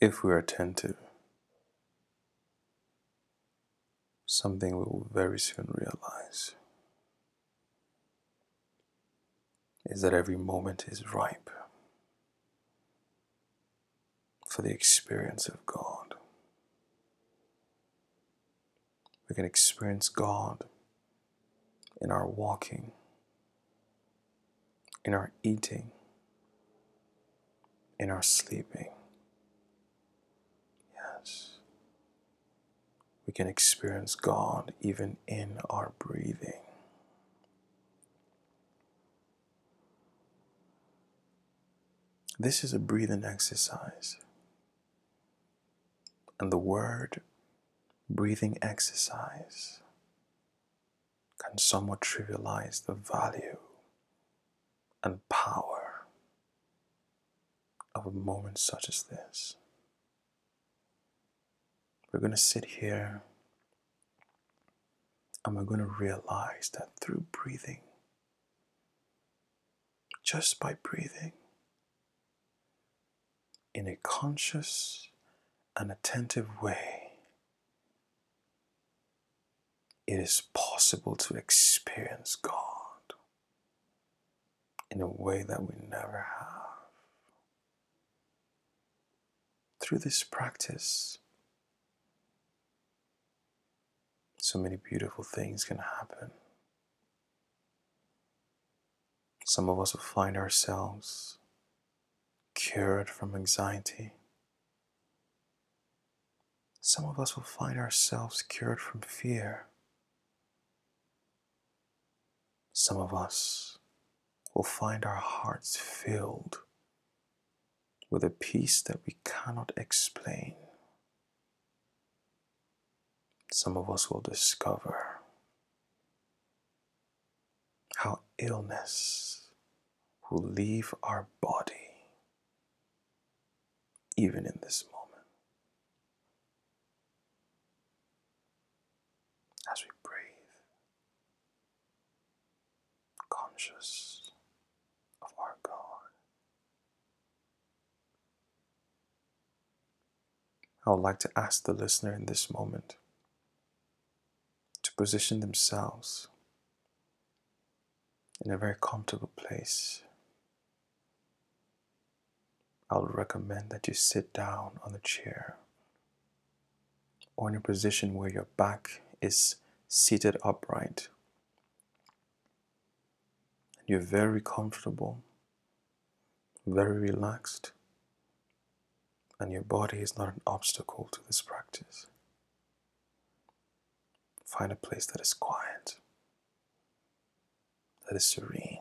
If we're attentive, something we will very soon realize is that every moment is ripe for the experience of God. We can experience God in our walking, in our eating, in our sleeping. Yes. We can experience God even in our breathing. This is a breathing exercise. And the word breathing exercise can somewhat trivialize the value and power of a moment such as this. We're going to sit here and we're going to realize that through breathing, just by breathing in a conscious and attentive way, it is possible to experience God in a way that we never have. Through this practice, so many beautiful things can happen. Some of us will find ourselves cured from anxiety. Some of us will find ourselves cured from fear. Some of us will find our hearts filled with a peace that we cannot explain. Some of us will discover how illness will leave our body even in this moment as we breathe, conscious of our God. I would like to ask the listener in this moment position themselves in a very comfortable place. I would recommend that you sit down on a chair or in a position where your back is seated upright. You're very comfortable, very relaxed, and your body is not an obstacle to this practice. Find a place that is quiet, that is serene.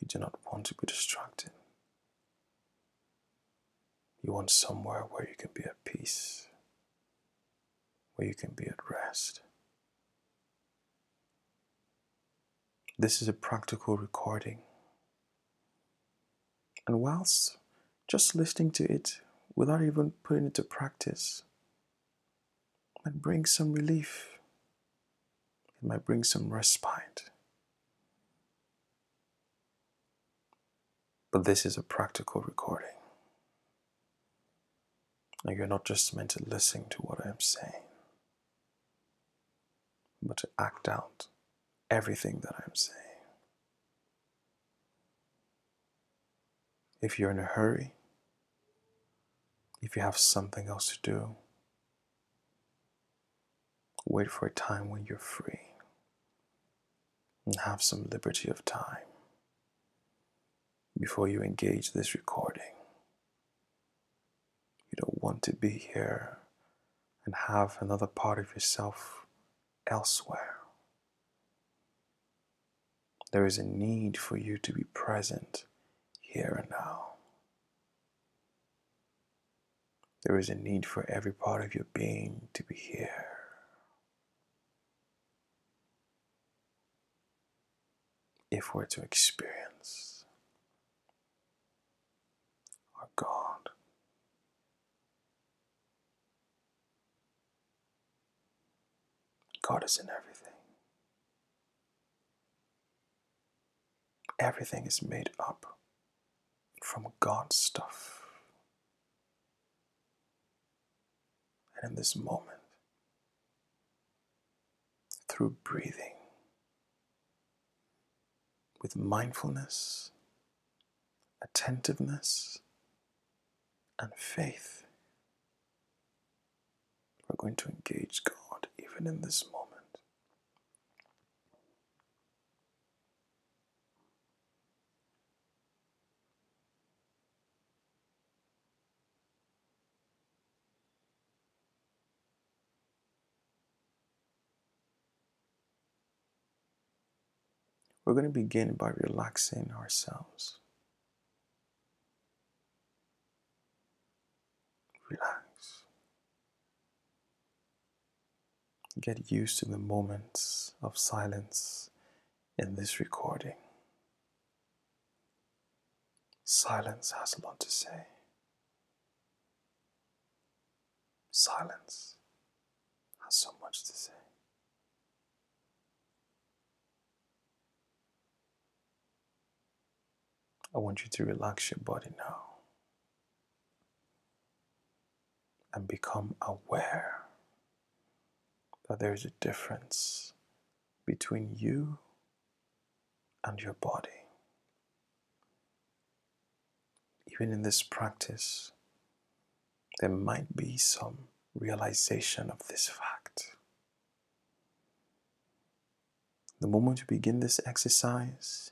You do not want to be distracted. You want somewhere where you can be at peace, where you can be at rest. This is a practical recording. And whilst just listening to it without even putting it to practice might bring some relief, it might bring some respite. But this is a practical recording. And you're not just meant to listen to what I'm saying, but to act out everything that I'm saying. If you're in a hurry, if you have something else to do, wait for a time when you're free and have some liberty of time before you engage this recording. You don't want to be here and have another part of yourself elsewhere. There is a need for you to be present here and now. There is a need for every part of your being to be here. if we're to experience our God. God is in everything. Everything is made up from God's stuff. And in this moment, through breathing, with mindfulness, attentiveness, and faith, we're going to engage God even in this moment. We're going to begin by relaxing ourselves. Relax. Get used to the moments of silence in this recording. Silence has a lot to say. Silence has so much to say. I want you to relax your body now and become aware that there is a difference between you and your body. Even in this practice, there might be some realization of this fact. The moment you begin this exercise,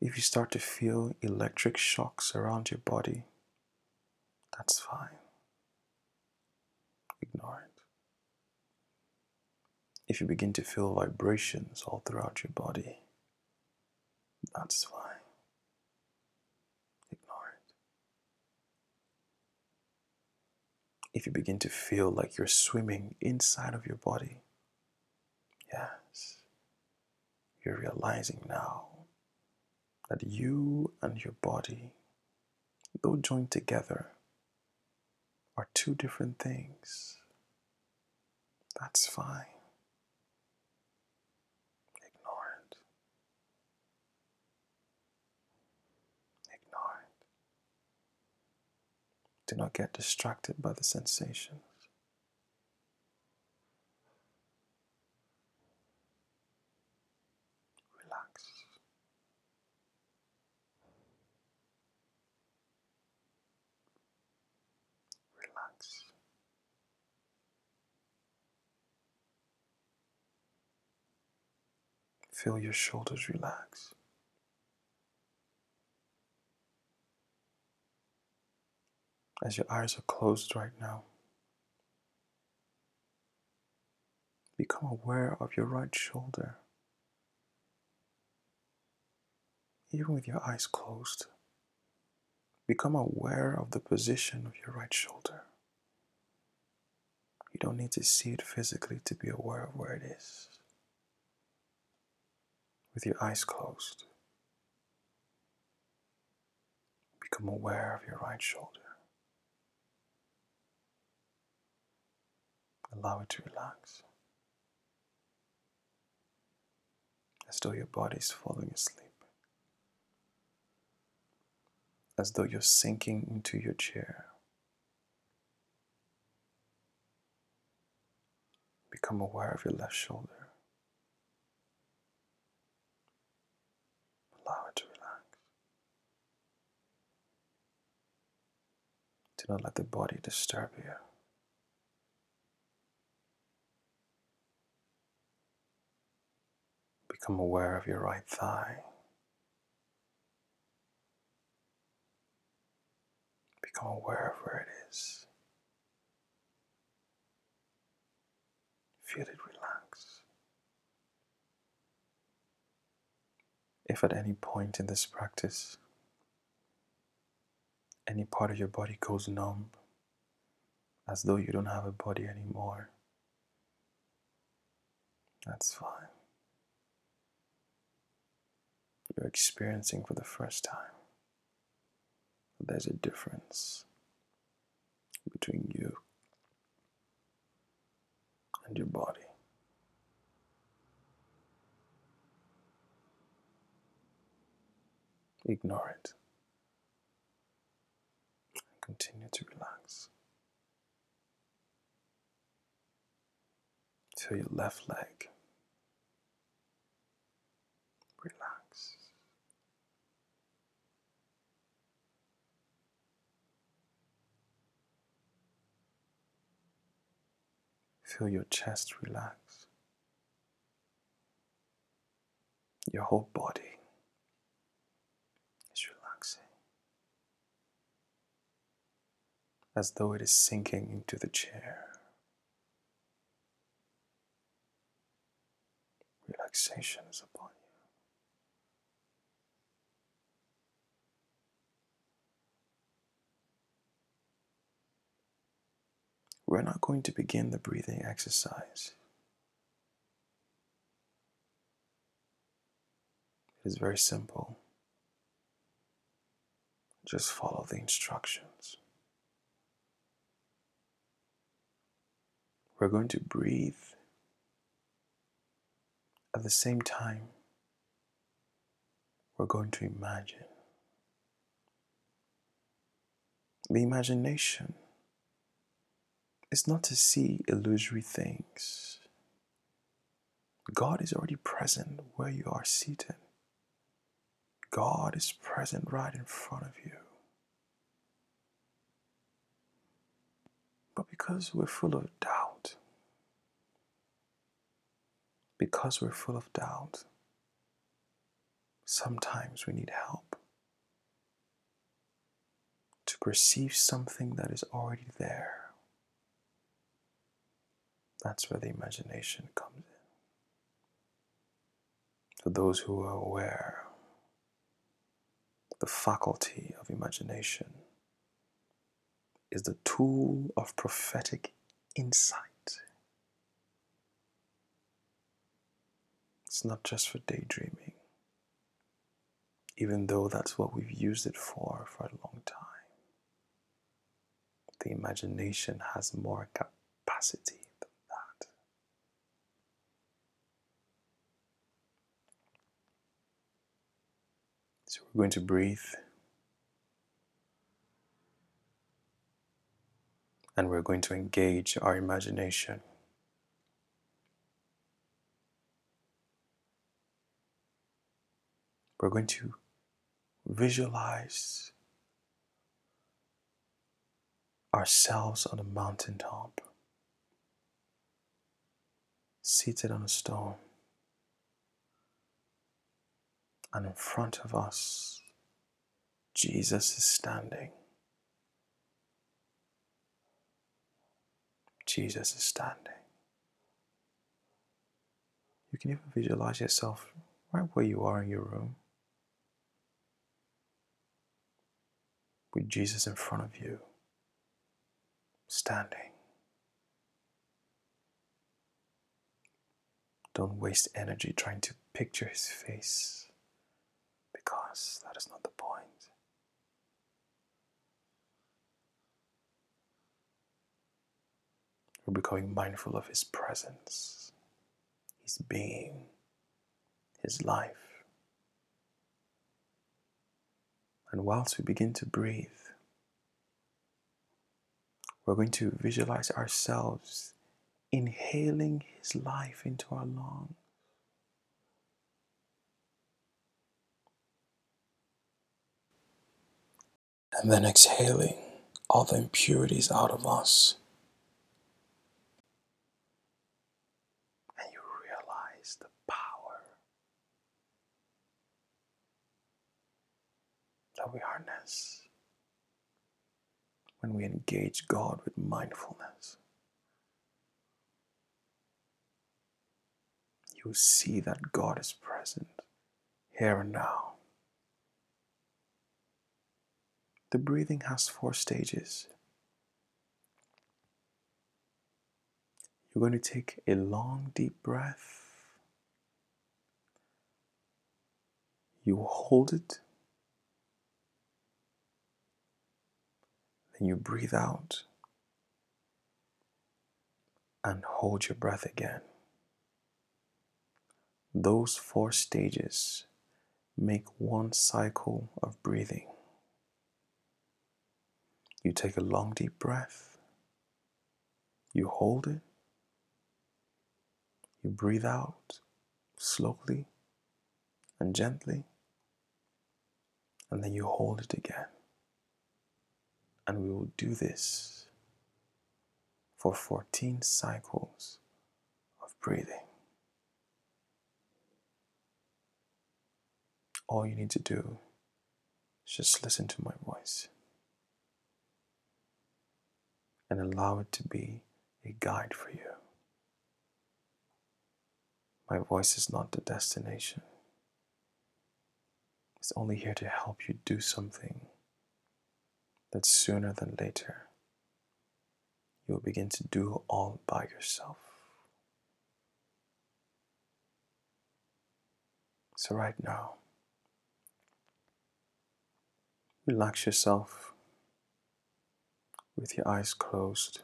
if you start to feel electric shocks around your body, that's fine. Ignore it. If you begin to feel vibrations all throughout your body, that's fine. Ignore it. If you begin to feel like you're swimming inside of your body, yes, you're realizing now that you and your body, though joined together, are two different things. That's fine. Ignore it. Ignore it. Do not get distracted by the sensations. Relax. Relax. Feel your shoulders relax. As your eyes are closed right now, become aware of your right shoulder. Even with your eyes closed, become aware of the position of your right shoulder. You don't need to see it physically to be aware of where it is. With your eyes closed, become aware of your right shoulder. Allow it to relax as though your body is falling asleep, as though you're sinking into your chair. Become aware of your left shoulder. Allow it to relax. Do not let the body disturb you. Become aware of your right thigh. Become aware of where it is. Feel it relax. If at any point in this practice any part of your body goes numb, as though you don't have a body anymore, that's fine. You're experiencing for the first time. There's a difference between you and your body. Ignore it continue to relax. Feel your left leg relax. Feel your chest relax, your whole body. As though it is sinking into the chair. Relaxation is upon you. We're not going to begin the breathing exercise. It is very simple. Just follow the instructions. We're going to breathe at the same time. We're going to imagine. The imagination is not to see illusory things. God is already present where you are seated. God is present right in front of you. But because we're full of doubt, because we're full of doubt, sometimes we need help to perceive something that is already there. That's where the imagination comes in. For those who are aware, the faculty of imagination is the tool of prophetic insight. It's not just for daydreaming, even though that's what we've used it for for a long time. The imagination has more capacity than that. So we're going to breathe and we're going to engage our imagination. We're going to visualize ourselves on a mountaintop, seated on a stone, and in front of us, Jesus is standing. Jesus is standing. You can even visualize yourself right where you are in your room. With Jesus in front of you, standing. Don't waste energy trying to picture his face because that is not the point. We're becoming mindful of his presence, his being, his life. And whilst we begin to breathe, we're going to visualize ourselves inhaling His life into our lungs. And then exhaling all the impurities out of us. And you realize the power that we harness when we engage God with mindfulness. You see that God is present here and now. The breathing has four stages. You're going to take a long, deep breath. You hold it Then you breathe out and hold your breath again. Those four stages make one cycle of breathing. You take a long, deep breath, you hold it, You breathe out slowly and gently, and then you hold it again. And we will do this for 14 cycles of breathing. All you need to do is just listen to my voice and allow it to be a guide for you. My voice is not the destination. It's only here to help you do something that sooner than later you'll begin to do all by yourself. So, right now, relax yourself with your eyes closed.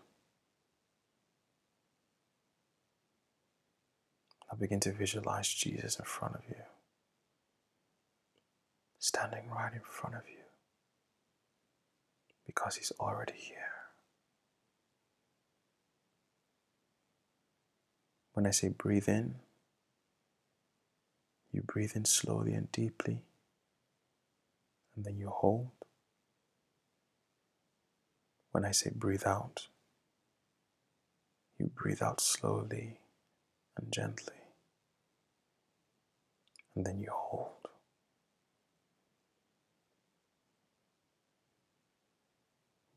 Now begin to visualize Jesus in front of you, standing right in front of you, because he's already here. When I say breathe in, you breathe in slowly and deeply, and then you hold. When I say breathe out, you breathe out slowly and gently, and then you hold.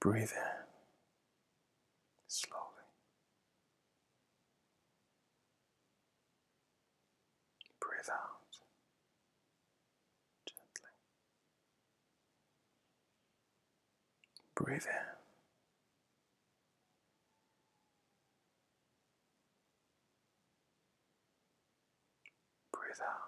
Breathe in slowly. Breathe out gently. Breathe in. Breathe out.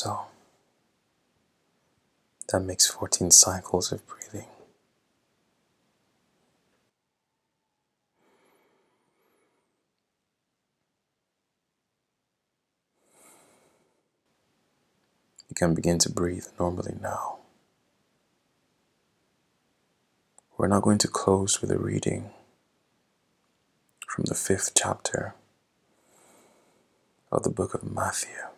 So, that makes 14 cycles of breathing. You can begin to breathe normally now. We're now going to close with a reading from the fifth chapter of the book of Matthew.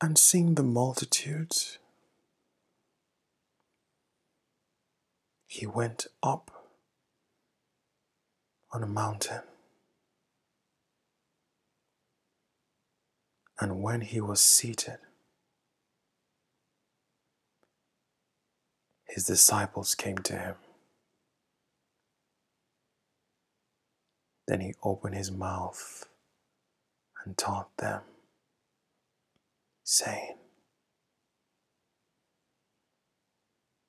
And seeing the multitudes, he went up on a mountain. And when he was seated, his disciples came to him. Then he opened his mouth and taught them, saying,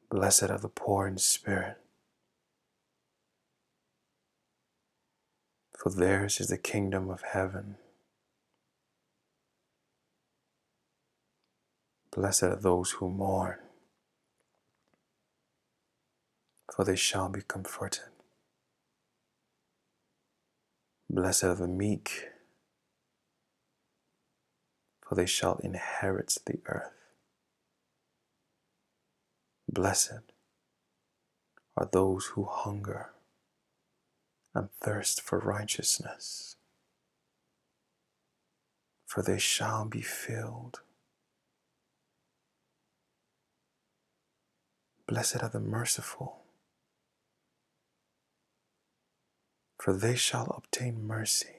Blessed are the poor in spirit, for theirs is the kingdom of heaven. Blessed are those who mourn, for they shall be comforted. Blessed are the meek, for they shall inherit the earth. Blessed are those who hunger and thirst for righteousness, for they shall be filled. Blessed are the merciful, for they shall obtain mercy.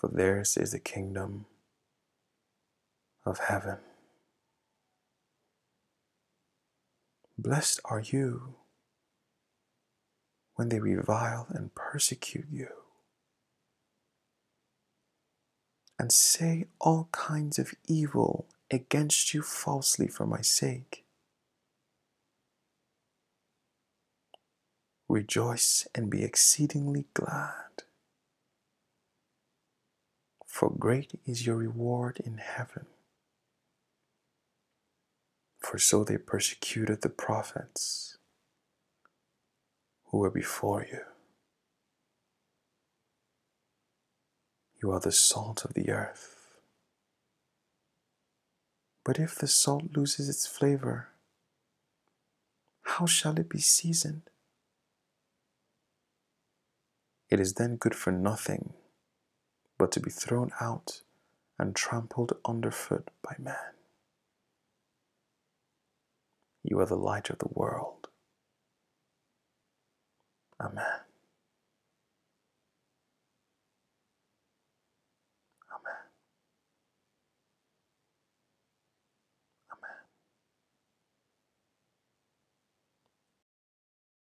for theirs is the kingdom of heaven. Blessed are you when they revile and persecute you, and say all kinds of evil against you falsely for my sake. Rejoice and be exceedingly glad, for great is your reward in heaven. For so they persecuted the prophets who were before you. You are the salt of the earth. But if the salt loses its flavor, how shall it be seasoned? It is then good for nothing but to be thrown out and trampled underfoot by man. You are the light of the world. Amen.